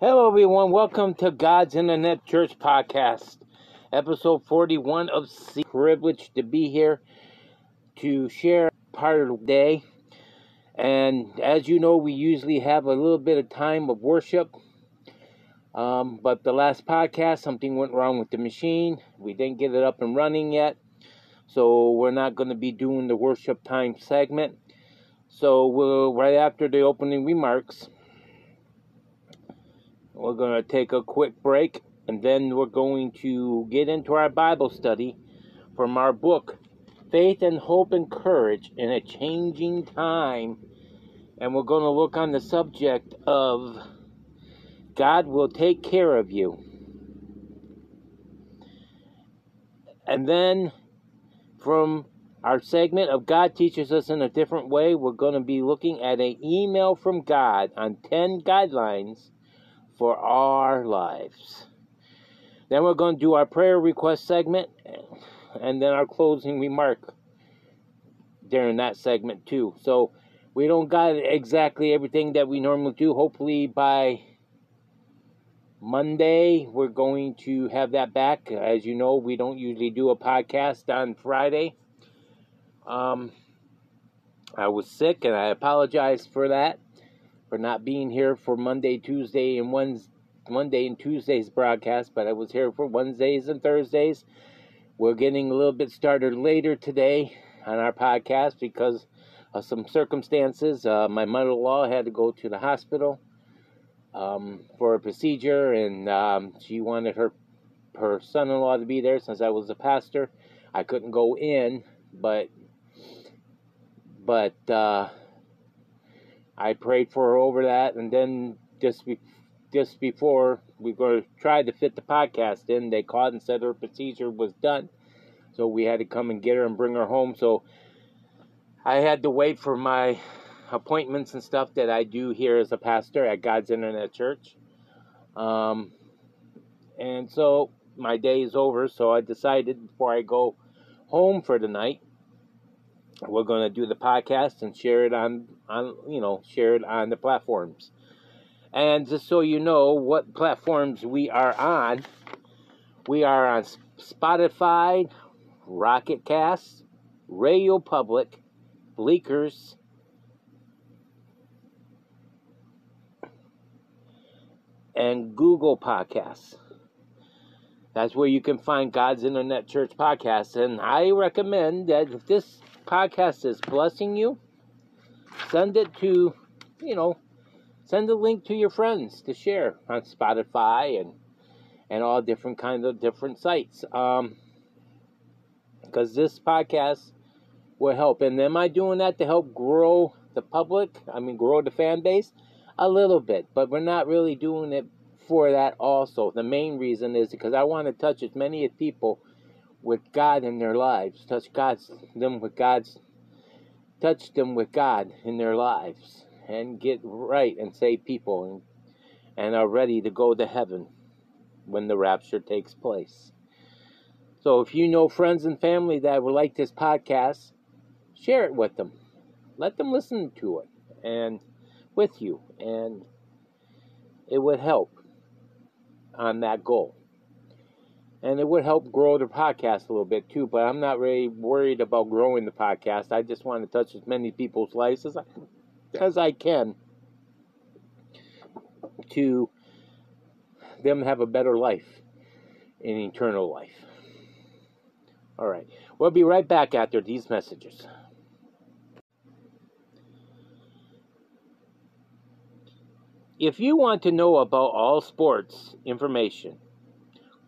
Hello, everyone. Welcome to God's Internet Church Podcast, episode 41 of C. Privileged to be here to share part of the day. And as you know, we usually have a little bit of time of worship. Um, but the last podcast, something went wrong with the machine. We didn't get it up and running yet. So we're not going to be doing the worship time segment. So we'll, right after the opening remarks, we're going to take a quick break and then we're going to get into our Bible study from our book, Faith and Hope and Courage in a Changing Time. And we're going to look on the subject of God will take care of you. And then from our segment of God teaches us in a different way, we're going to be looking at an email from God on 10 guidelines for our lives. Then we're going to do our prayer request segment and then our closing remark during that segment too. So we don't got exactly everything that we normally do. Hopefully by Monday we're going to have that back. As you know, we don't usually do a podcast on Friday. Um, I was sick and I apologize for that for not being here for Monday, Tuesday, and Wednesday, Monday and Tuesday's broadcast, but I was here for Wednesdays and Thursdays. We're getting a little bit started later today on our podcast because of some circumstances. Uh, my mother-in-law had to go to the hospital um, for a procedure, and um, she wanted her her son-in-law to be there since I was a pastor. I couldn't go in, but but uh, I prayed for her over that, and then just be, just before we were trying to fit the podcast in, they called and said her procedure was done, so we had to come and get her and bring her home. So I had to wait for my appointments and stuff that I do here as a pastor at God's Internet Church. Um, and so my day is over, so I decided before I go home for the night we're going to do the podcast and share it on on you know share it on the platforms. And just so you know what platforms we are on we are on spotify Pocket Cast radio public Breakers and google podcasts. That's where you can find god's internet church podcast and i recommend that if this podcast is blessing you, send it to, you know, send a link to your friends to share on Spotify and and all different kinds of different sites. Um, because this podcast will help. And am I doing that to help grow the public? I mean, grow the fan base a little bit, but we're not really doing it for that. Also, the main reason is because I want to touch as many people with God in their lives. Touch God's them with God's touch them with God in their lives and get right and save people and, and are ready to go to heaven when the rapture takes place. So if you know friends and family that would like this podcast, share it with them. Let them listen to it and with you and it would help on that goal and it would help grow the podcast a little bit too. But I'm not really worried about growing the podcast. I just want to touch as many people's lives as I as I can to them have a better life, an eternal life. All right, we'll be right back after these messages. If you want to know about all sports information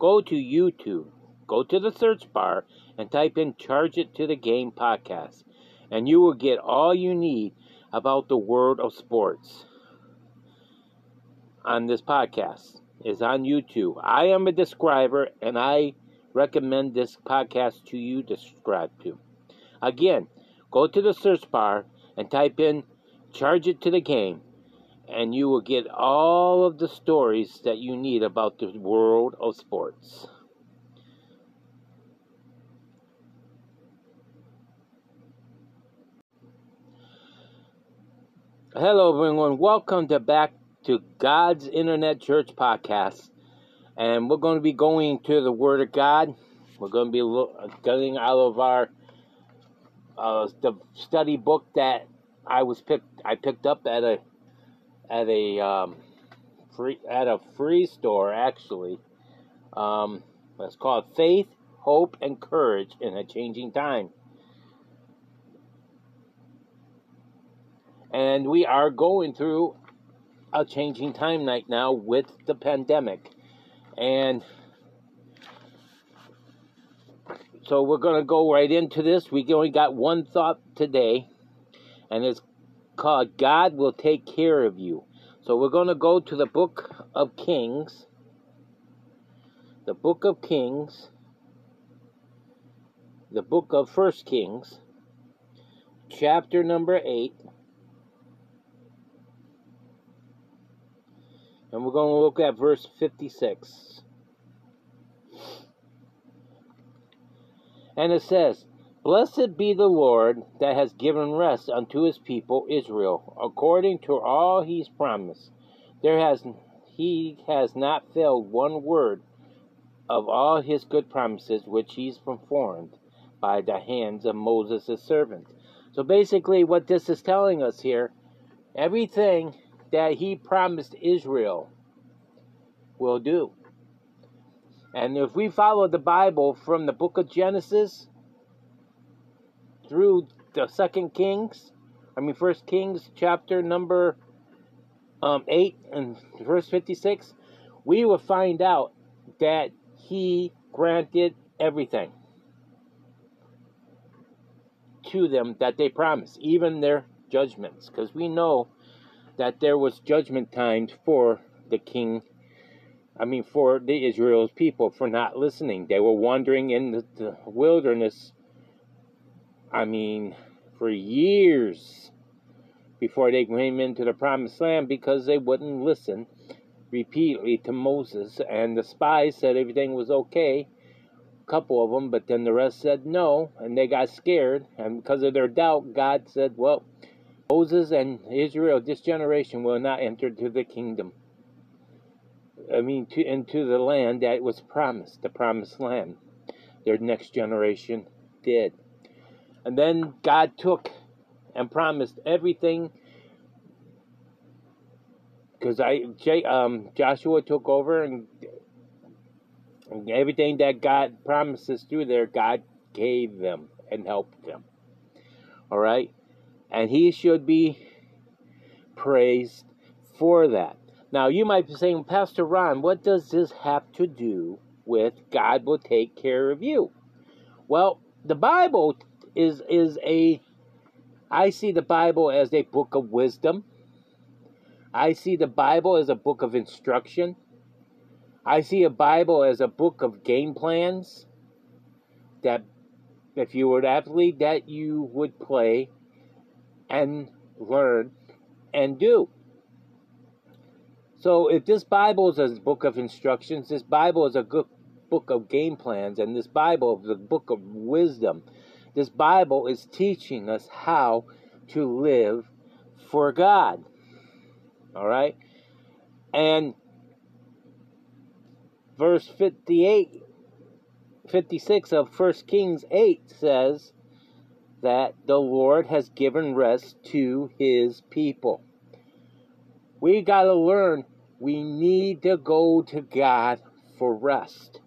go to YouTube, go to the search bar, and type in Charge It to the Game podcast, and you will get all you need about the world of sports on this podcast is on YouTube. I am a describer and I recommend this podcast to you to subscribe to. Again, go to the search bar and type in Charge It to the Game and you will get all of the stories that you need about the world of sports. Hello, everyone. Welcome to back to God's Internet Church podcast. And we're going to be going to the Word of God. We're going to be getting out of our uh, the study book that I was picked I picked up at a at a um, free at a free store actually. Um, it's called Faith, Hope, and Courage in a Changing Time. And we are going through a changing time right now with the pandemic. And so we're going to go right into this. We only got one thought today, and it's called God Will Take Care of You. So we're going to go to the book of Kings. The book of Kings. The book of First Kings. Chapter number 8. And we're going to look at verse 56. And it says, Blessed be the Lord that has given rest unto his people Israel, according to all he's promised. There has he has not failed one word of all his good promises which he's performed by the hands of Moses servant. So basically what this is telling us here, everything that he promised Israel will do. And if we follow the Bible from the book of Genesis through the second Kings, I mean first Kings chapter number um, 8 and verse 56, we will find out that he granted everything to them that they promised, even their judgments, because we know that there was judgment times for the king I mean for the Israel's people for not listening. They were wandering in the, the wilderness I mean for years before they came into the promised land because they wouldn't listen repeatedly to Moses and the spies said everything was okay a couple of them but then the rest said no and they got scared and because of their doubt God said well Moses and Israel, this generation, will not enter to the kingdom. I mean, to, into the land that was promised, the promised land. Their next generation did. And then God took and promised everything because I um, Joshua took over and, and everything that God promises through there, God gave them and helped them. All right, and he should be praised for that. Now, you might be saying, Pastor Ron, what does this have to do with God will take care of you? Well, the Bible is is a I see the Bible as a book of wisdom. I see the Bible as a book of instruction. I see a Bible as a book of game plans that if you were an athlete that you would play and learn and do. So if this Bible is a book of instructions, this Bible is a good book of game plans, and this Bible is a book of wisdom. This Bible is teaching us how to live for God. All right? And verse 58 56 of 1 Kings 8 says that the Lord has given rest to his people. We got to learn we need to go to God for rest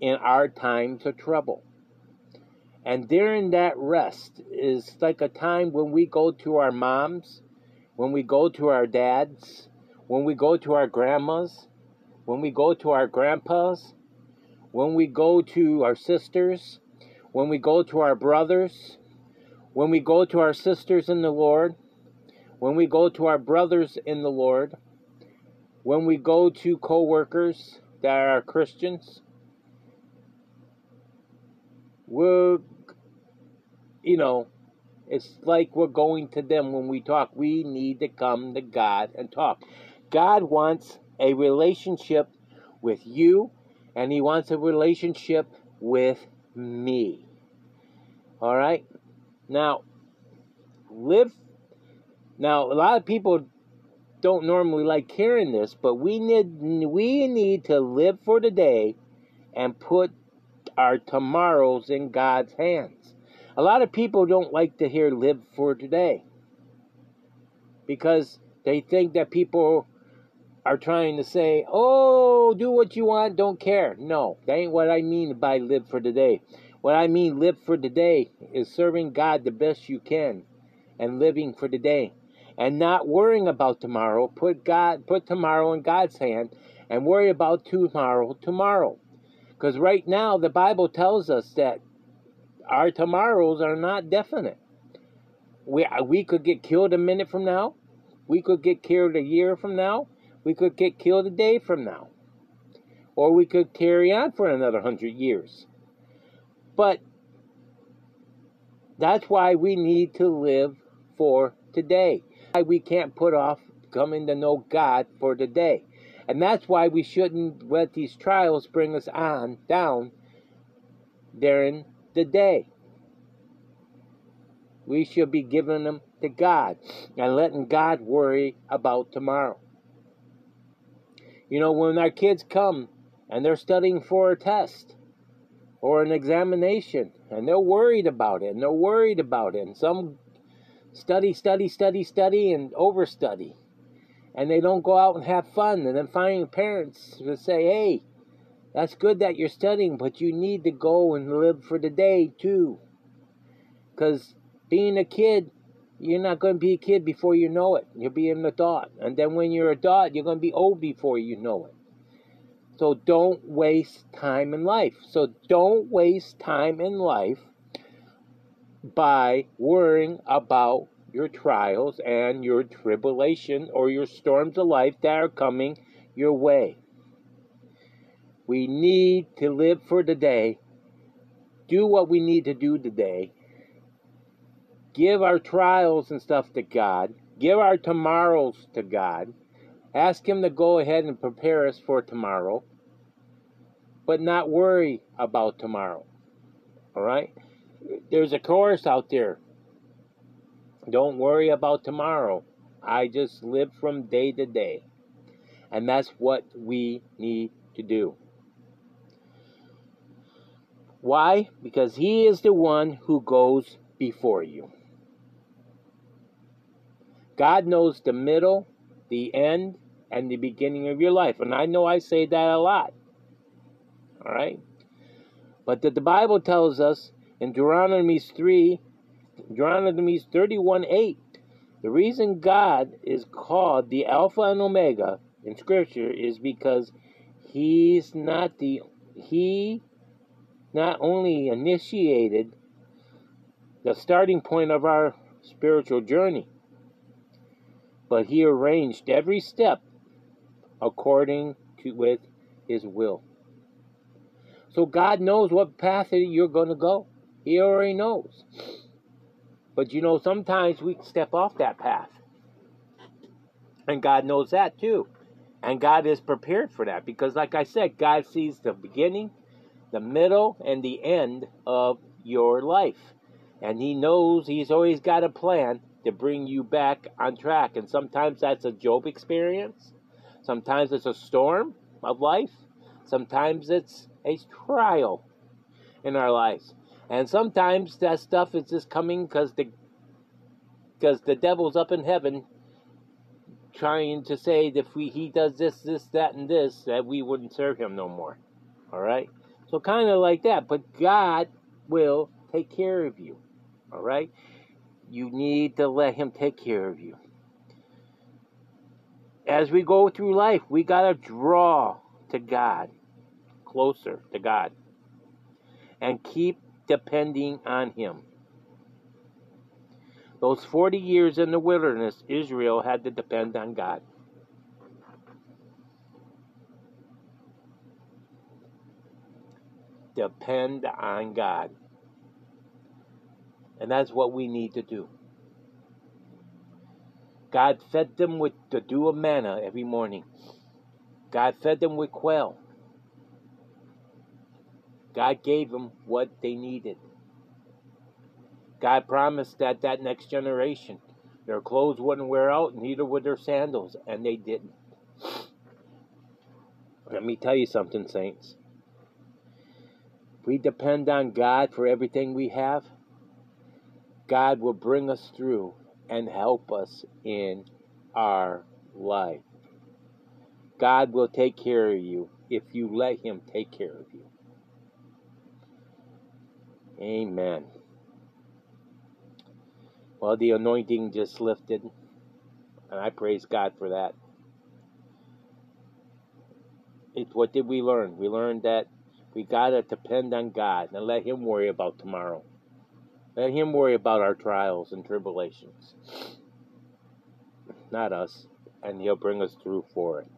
in our times of trouble. And during that rest is like a time when we go to our moms, when we go to our dads, when we go to our grandmas, when we go to our grandpas, when we go to our sisters, when we go to our brothers, when we go to our sisters in the Lord, when we go to our brothers in the Lord, when we go to co workers that are Christians, we're, you know, it's like we're going to them when we talk. We need to come to God and talk. God wants a relationship with you, and He wants a relationship with me. All right? Now, live. Now, a lot of people don't normally like hearing this, but we need we need to live for today and put our tomorrows in God's hands. A lot of people don't like to hear live for today because they think that people are trying to say, oh, do what you want, don't care. No, that ain't what I mean by live for today. What I mean, live for today, is serving God the best you can and living for today and not worrying about tomorrow. Put God, put tomorrow in God's hand and worry about tomorrow tomorrow. Because right now, the Bible tells us that our tomorrows are not definite. We, uh, we could get killed a minute from now. We could get killed a year from now. We could get killed a day from now. Or we could carry on for another hundred years. But that's why we need to live for today. Why We can't put off coming to know God for today. And that's why we shouldn't let these trials bring us on down during the day. We should be giving them to God and letting God worry about tomorrow. You know, when our kids come and they're studying for a test or an examination and they're worried about it and they're worried about it, and some study, study, study, study, and overstudy. And they don't go out and have fun. And then finding parents to say, hey, that's good that you're studying, but you need to go and live for the day too. Because being a kid, you're not going to be a kid before you know it. You'll be an adult. And then when you're an adult, you're going to be old before you know it. So don't waste time in life. So don't waste time in life by worrying about your trials and your tribulation or your storms of life that are coming your way. We need to live for today, do what we need to do today, give our trials and stuff to God, give our tomorrows to God, ask Him to go ahead and prepare us for tomorrow, but not worry about tomorrow. All right? there's a chorus out there. Don't worry about tomorrow. I just live from day to day. And that's what we need to do. Why? Because He is the one who goes before you. God knows the middle, the end, and the beginning of your life. And I know I say that a lot. All right? But that the Bible tells us in Deuteronomy 3, Deuteronomy 31 8, the reason God is called the Alpha and Omega in Scripture is because He's not the He not only initiated the starting point of our spiritual journey, but He arranged every step according to with His will. So God knows what path you're going to go. He already knows. But you know, sometimes we step off that path. And God knows that too. And God is prepared for that because, like I said, God sees the beginning, the middle, and the end of your life. And He knows He's always got a plan to bring you back on track. And sometimes that's a Job experience, sometimes it's a storm of life, sometimes it's a trial in our lives. And sometimes that stuff is just coming because the because the devil's up in heaven trying to say that if we, he does this, this, that, and this, that we wouldn't serve him no more. All right? So kind of like that. But God will take care of you. All right? You need to let him take care of you. As we go through life, we got to draw to God, closer to God, and keep depending on him. Those 40 years in the wilderness, Israel had to depend on God. Depend on God. And that's what we need to do. God fed them with the dew of manna every morning. God fed them with quail. God gave them what they needed. God promised that that next generation Their clothes wouldn't wear out, neither would their sandals, and they didn't. Let me tell you something, saints. We depend on God for everything we have, God will bring us through and help us in our life. God will take care of you if you let Him take care of you. Amen. Well, the anointing just lifted, and I praise God for that. It, what did we learn? We learned that we got to depend on God and let Him worry about tomorrow. Let Him worry about our trials and tribulations, not us, and He'll bring us through for it.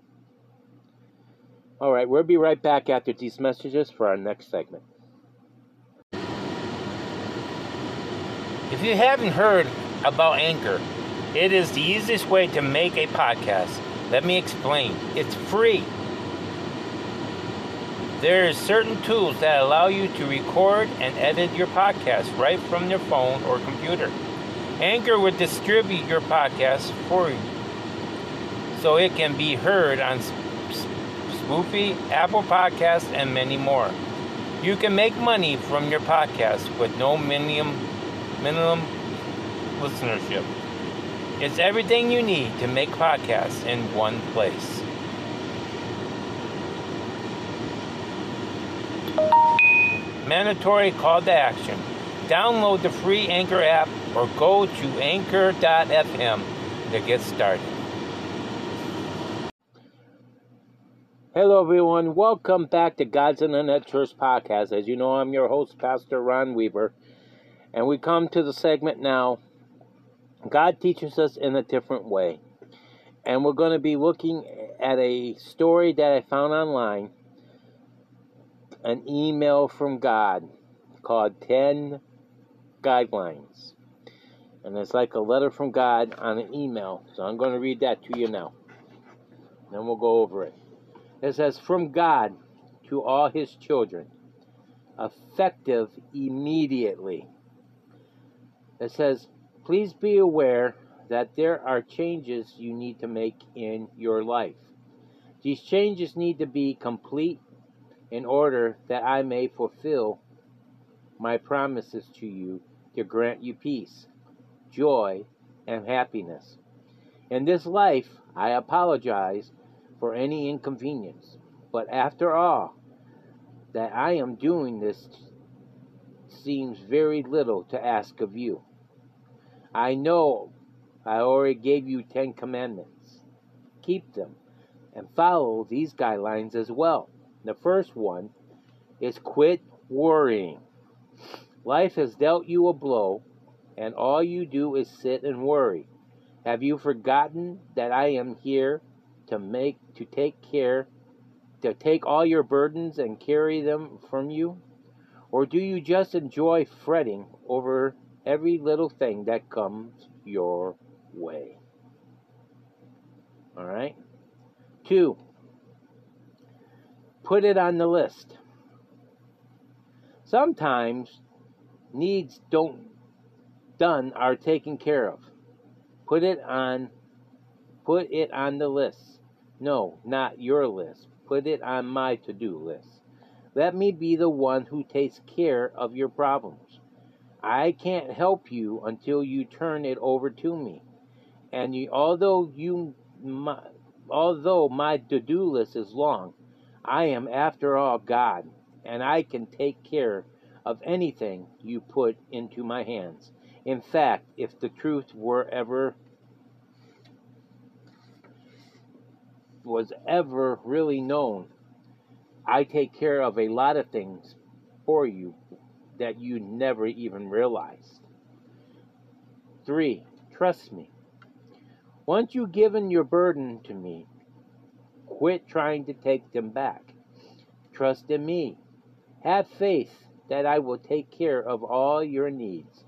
All right, we'll be right back after these messages for our next segment. If you haven't heard about Anchor, it is the easiest way to make a podcast. Let me explain. It's free. There are certain tools that allow you to record and edit your podcast right from your phone or computer. Anchor will distribute your podcast for you so it can be heard on Spotify, Apple Podcasts, and many more. You can make money from your podcast with no minimum minimum listenership. It's everything you need to make podcasts in one place. Mandatory call to action. Download the free Anchor app or go to anchor.fm to get started. Hello, everyone. Welcome back to God's Internet Church podcast. As you know, I'm your host, Pastor Ron Weaver. And we come to the segment now God teaches us in a different way. And we're going to be looking at a story that I found online an email from God called 10 Guidelines. And it's like a letter from God on an email. So I'm going to read that to you now. Then we'll go over it. It says, From God to all his children, effective immediately. It says, Please be aware that there are changes you need to make in your life. These changes need to be complete in order that I may fulfill my promises to you to grant you peace, joy, and happiness. In this life, I apologize for any inconvenience. But after all, that I am doing this seems very little to ask of you. I know I already gave you Ten Commandments. Keep them and follow these guidelines as well. The first one is quit worrying. Life has dealt you a blow, and all you do is sit and worry. Have you forgotten that I am here to make to take care to take all your burdens and carry them from you? Or do you just enjoy fretting over every little thing that comes your way? All right? 2. Put it on the list. Sometimes needs don't done are taken care of. Put it on put it on the list. No, not your list. Put it on my to do list. Let me be the one who takes care of your problems. I can't help you until you turn it over to me. And you, although you, my, although my to-do list is long, I am after all God, and I can take care of anything you put into my hands. In fact, if the truth were ever was ever really known, I take care of a lot of things for you that you never even realized. Three, trust me. Once you've given your burden to me, quit trying to take them back. Trust in me. Have faith that I will take care of all your needs,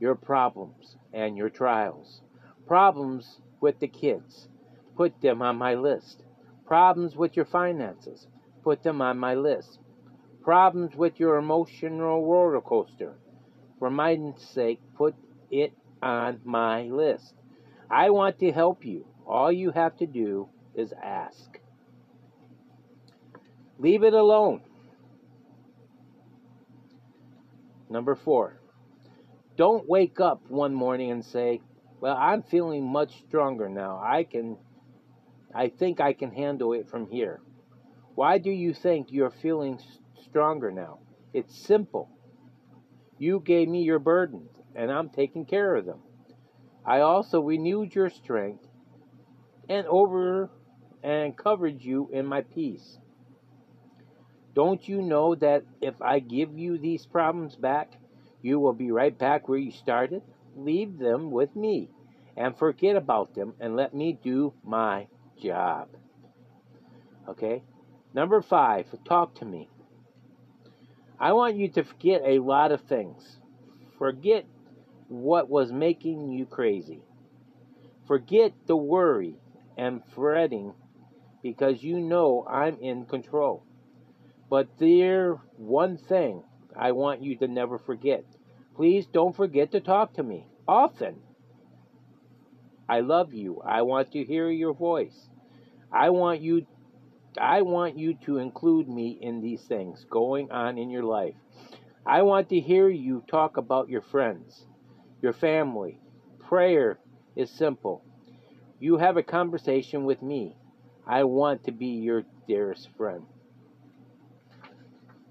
your problems, and your trials. Problems with the kids, Put them on my list. Problems with your finances. Put them on my list. Problems with your emotional roller coaster. For my sake, put it on my list. I want to help you. All you have to do is ask. Leave it alone. Number four, don't wake up one morning and say, Well, I'm feeling much stronger now. I can, I think I can handle it from here. Why do you think you're feeling stronger now? It's simple. You gave me your burdens, and I'm taking care of them. I also renewed your strength and over and covered you in my peace. Don't you know that if I give you these problems back, you will be right back where you started? Leave them with me and forget about them and let me do my job. Okay? Number five, talk to me. I want you to forget a lot of things. Forget what was making you crazy. Forget the worry and fretting because you know I'm in control. But there one thing I want you to never forget. Please don't forget to talk to me often. I love you. I want to hear your voice. I want you I want you to include me in these things going on in your life. I want to hear you talk about your friends, your family. Prayer is simple. You have a conversation with me. I want to be your dearest friend.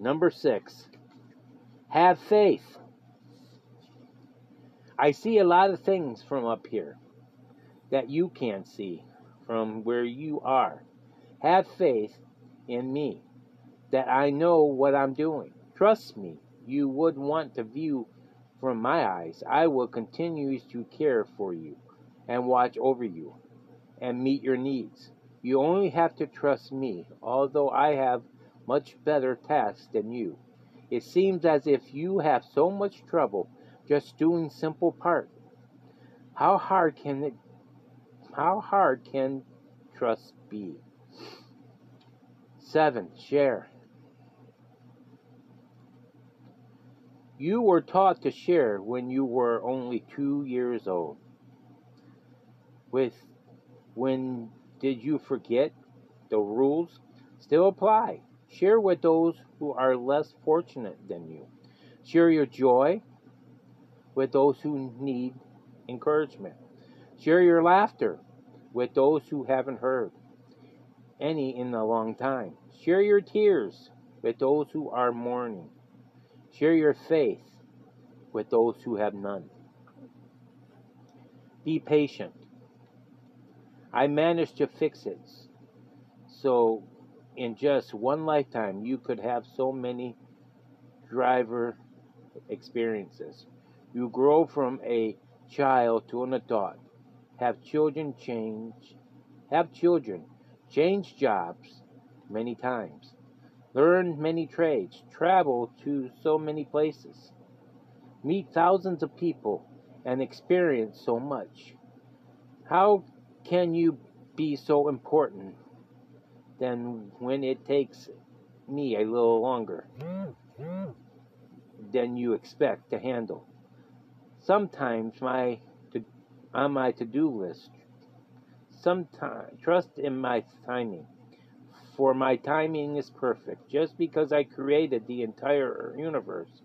Number six, have faith. I see a lot of things from up here that you can't see from where you are. Have faith in me that I know what I'm doing. Trust me, you would want to view from my eyes. I will continue to care for you and watch over you and meet your needs. You only have to trust me, although I have much better task than you. It seems as if you have so much trouble just doing simple part. How hard can it how hard can trust be? Seven, share. You were taught to share when you were only two years old. With when did you forget the rules still apply? Share with those who are less fortunate than you. Share your joy with those who need encouragement. Share your laughter with those who haven't heard any in a long time. Share your tears with those who are mourning. Share your faith with those who have none. Be patient. I managed to fix it. So in just one lifetime, you could have so many driver experiences. You grow from a child to an adult, have children change, have children, change jobs many times, learn many trades, travel to so many places, meet thousands of people, and experience so much. How can you be so important than when it takes me a little longer than you expect to handle. Sometimes my to, on my to-do list, sometimes trust in my timing. For my timing is perfect. Just because I created the entire universe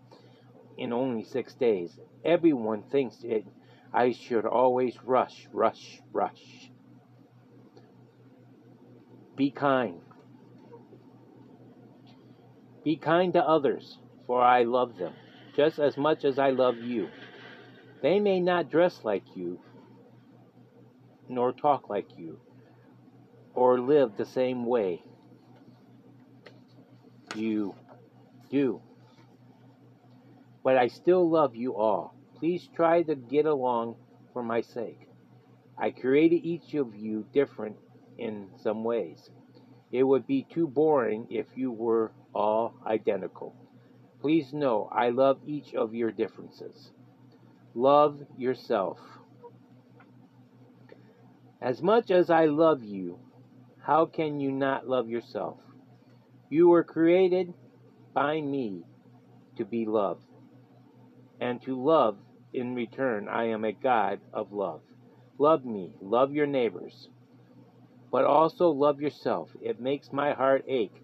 in only six days, everyone thinks it. I should always rush, rush, rush. Be kind. Be kind to others, for I love them, just as much as I love you. They may not dress like you, nor talk like you, or live the same way you do. But I still love you all. Please try to get along for my sake. I created each of you different in some ways. It would be too boring if you were all identical. Please know I love each of your differences. Love yourself. As much as I love you, how can you not love yourself? You were created by me to be loved, and to love in return, I am a God of love. Love me, love your neighbors, but also love yourself. It makes my heart ache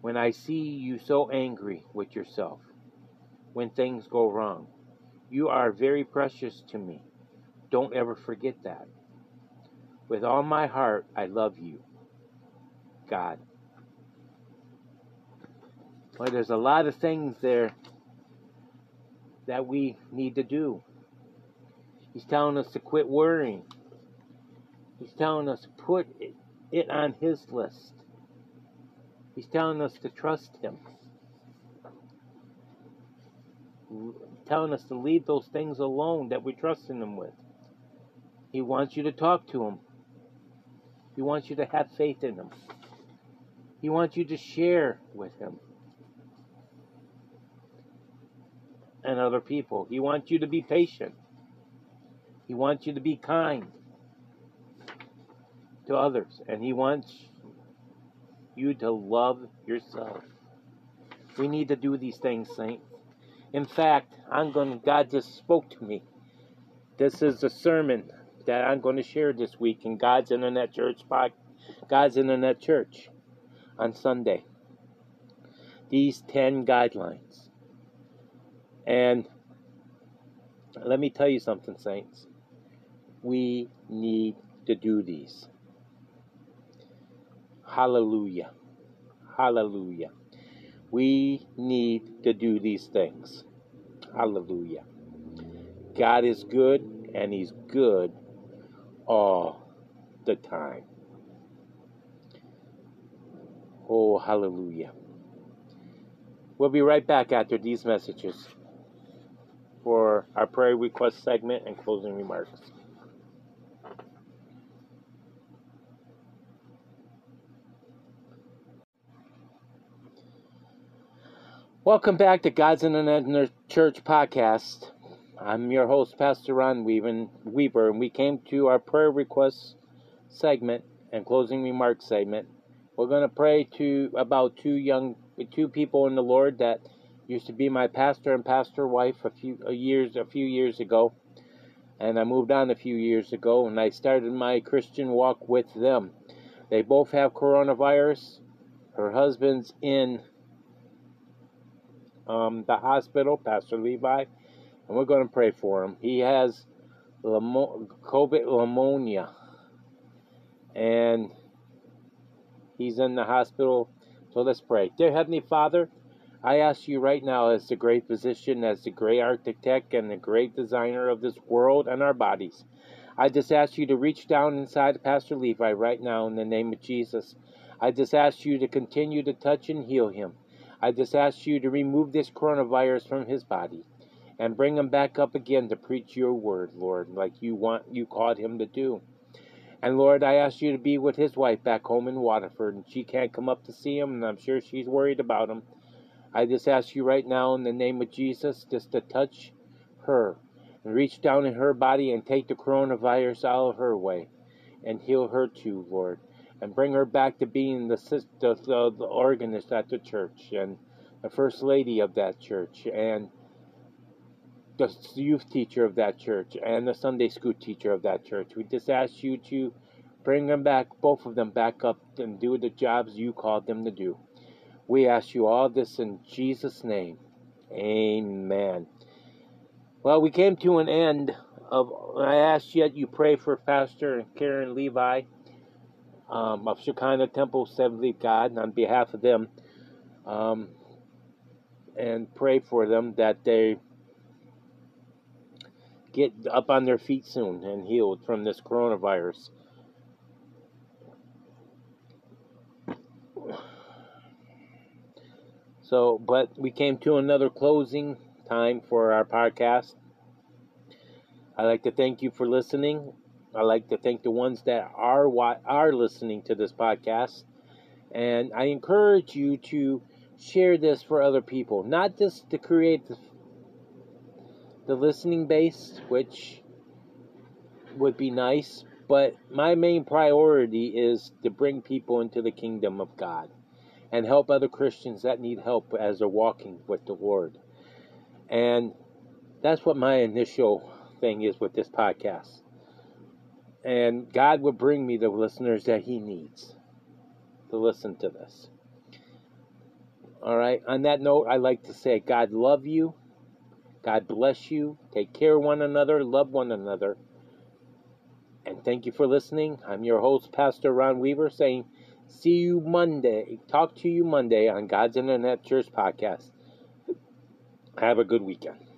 when I see you so angry with yourself when things go wrong. You are very precious to me. Don't ever forget that. With all my heart, I love you. God. Well, there's a lot of things there that we need to do. He's telling us to quit worrying. He's telling us to put it on His list. He's telling us to trust Him. Telling us to leave those things alone that we're trusting Him with. He wants you to talk to Him. He wants you to have faith in Him. He wants you to share with Him and other people. He wants you to be patient. He wants you to be kind to others. And He wants you to love yourself. We need to do these things, saints. In fact, I'm going God just spoke to me. This is a sermon that I'm going to share this week in God's Internet Church God's Internet Church on Sunday. These 10 guidelines. And let me tell you something, saints. We need to do these. Hallelujah. Hallelujah. We need to do these things. Hallelujah. God is good and He's good all the time. Oh, hallelujah. We'll be right back after these messages for our prayer request segment and closing remarks. Welcome back to God's in Internet Church podcast. I'm your host, Pastor Ron Weaver, and we came to our prayer request segment and closing remarks segment. We're going to pray to about two young, two people in the Lord that used to be my pastor and pastor wife a few years, a few years ago, and I moved on a few years ago, and I started my Christian walk with them. They both have coronavirus. Her husband's in um, the hospital, Pastor Levi, and we're going to pray for him. He has COVID pneumonia, and he's in the hospital. So let's pray. Dear Heavenly Father, I ask you right now, as the great physician, as the great architect, and the great designer of this world and our bodies, I just ask you to reach down inside Pastor Levi right now in the name of Jesus. I just ask you to continue to touch and heal him. I just ask you to remove this coronavirus from his body and bring him back up again to preach your word, Lord, like you want you called him to do. And Lord, I ask you to be with his wife back home in Waterford, and she can't come up to see him, and I'm sure she's worried about him. I just ask you right now in the name of Jesus just to touch her and reach down in her body and take the coronavirus out of her way and heal her too, Lord and bring her back to being the, sister, the, the organist at the church and the first lady of that church and the youth teacher of that church and the Sunday school teacher of that church. We just ask you to bring them back, both of them back up and do the jobs you called them to do. We ask you all this in Jesus' name. Amen. Well, we came to an end of. I asked yet you pray for Pastor Karen Levi um, of Shekinah Temple Seventh God and on behalf of them um, and pray for them that they get up on their feet soon and healed from this coronavirus. So, but we came to another closing time for our podcast. I'd like to thank you for listening. I like to thank the ones that are are listening to this podcast, and I encourage you to share this for other people, not just to create the, the listening base, which would be nice, but my main priority is to bring people into the kingdom of God and help other Christians that need help as they're walking with the Lord. And that's what my initial thing is with this podcast. And God will bring me the listeners that He needs to listen to this. All right. On that note, I like to say, God love you. God bless you. Take care of one another. Love one another. And thank you for listening. I'm your host, Pastor Ron Weaver, saying, see you Monday. Talk to you Monday on God's Internet Church podcast. Have a good weekend.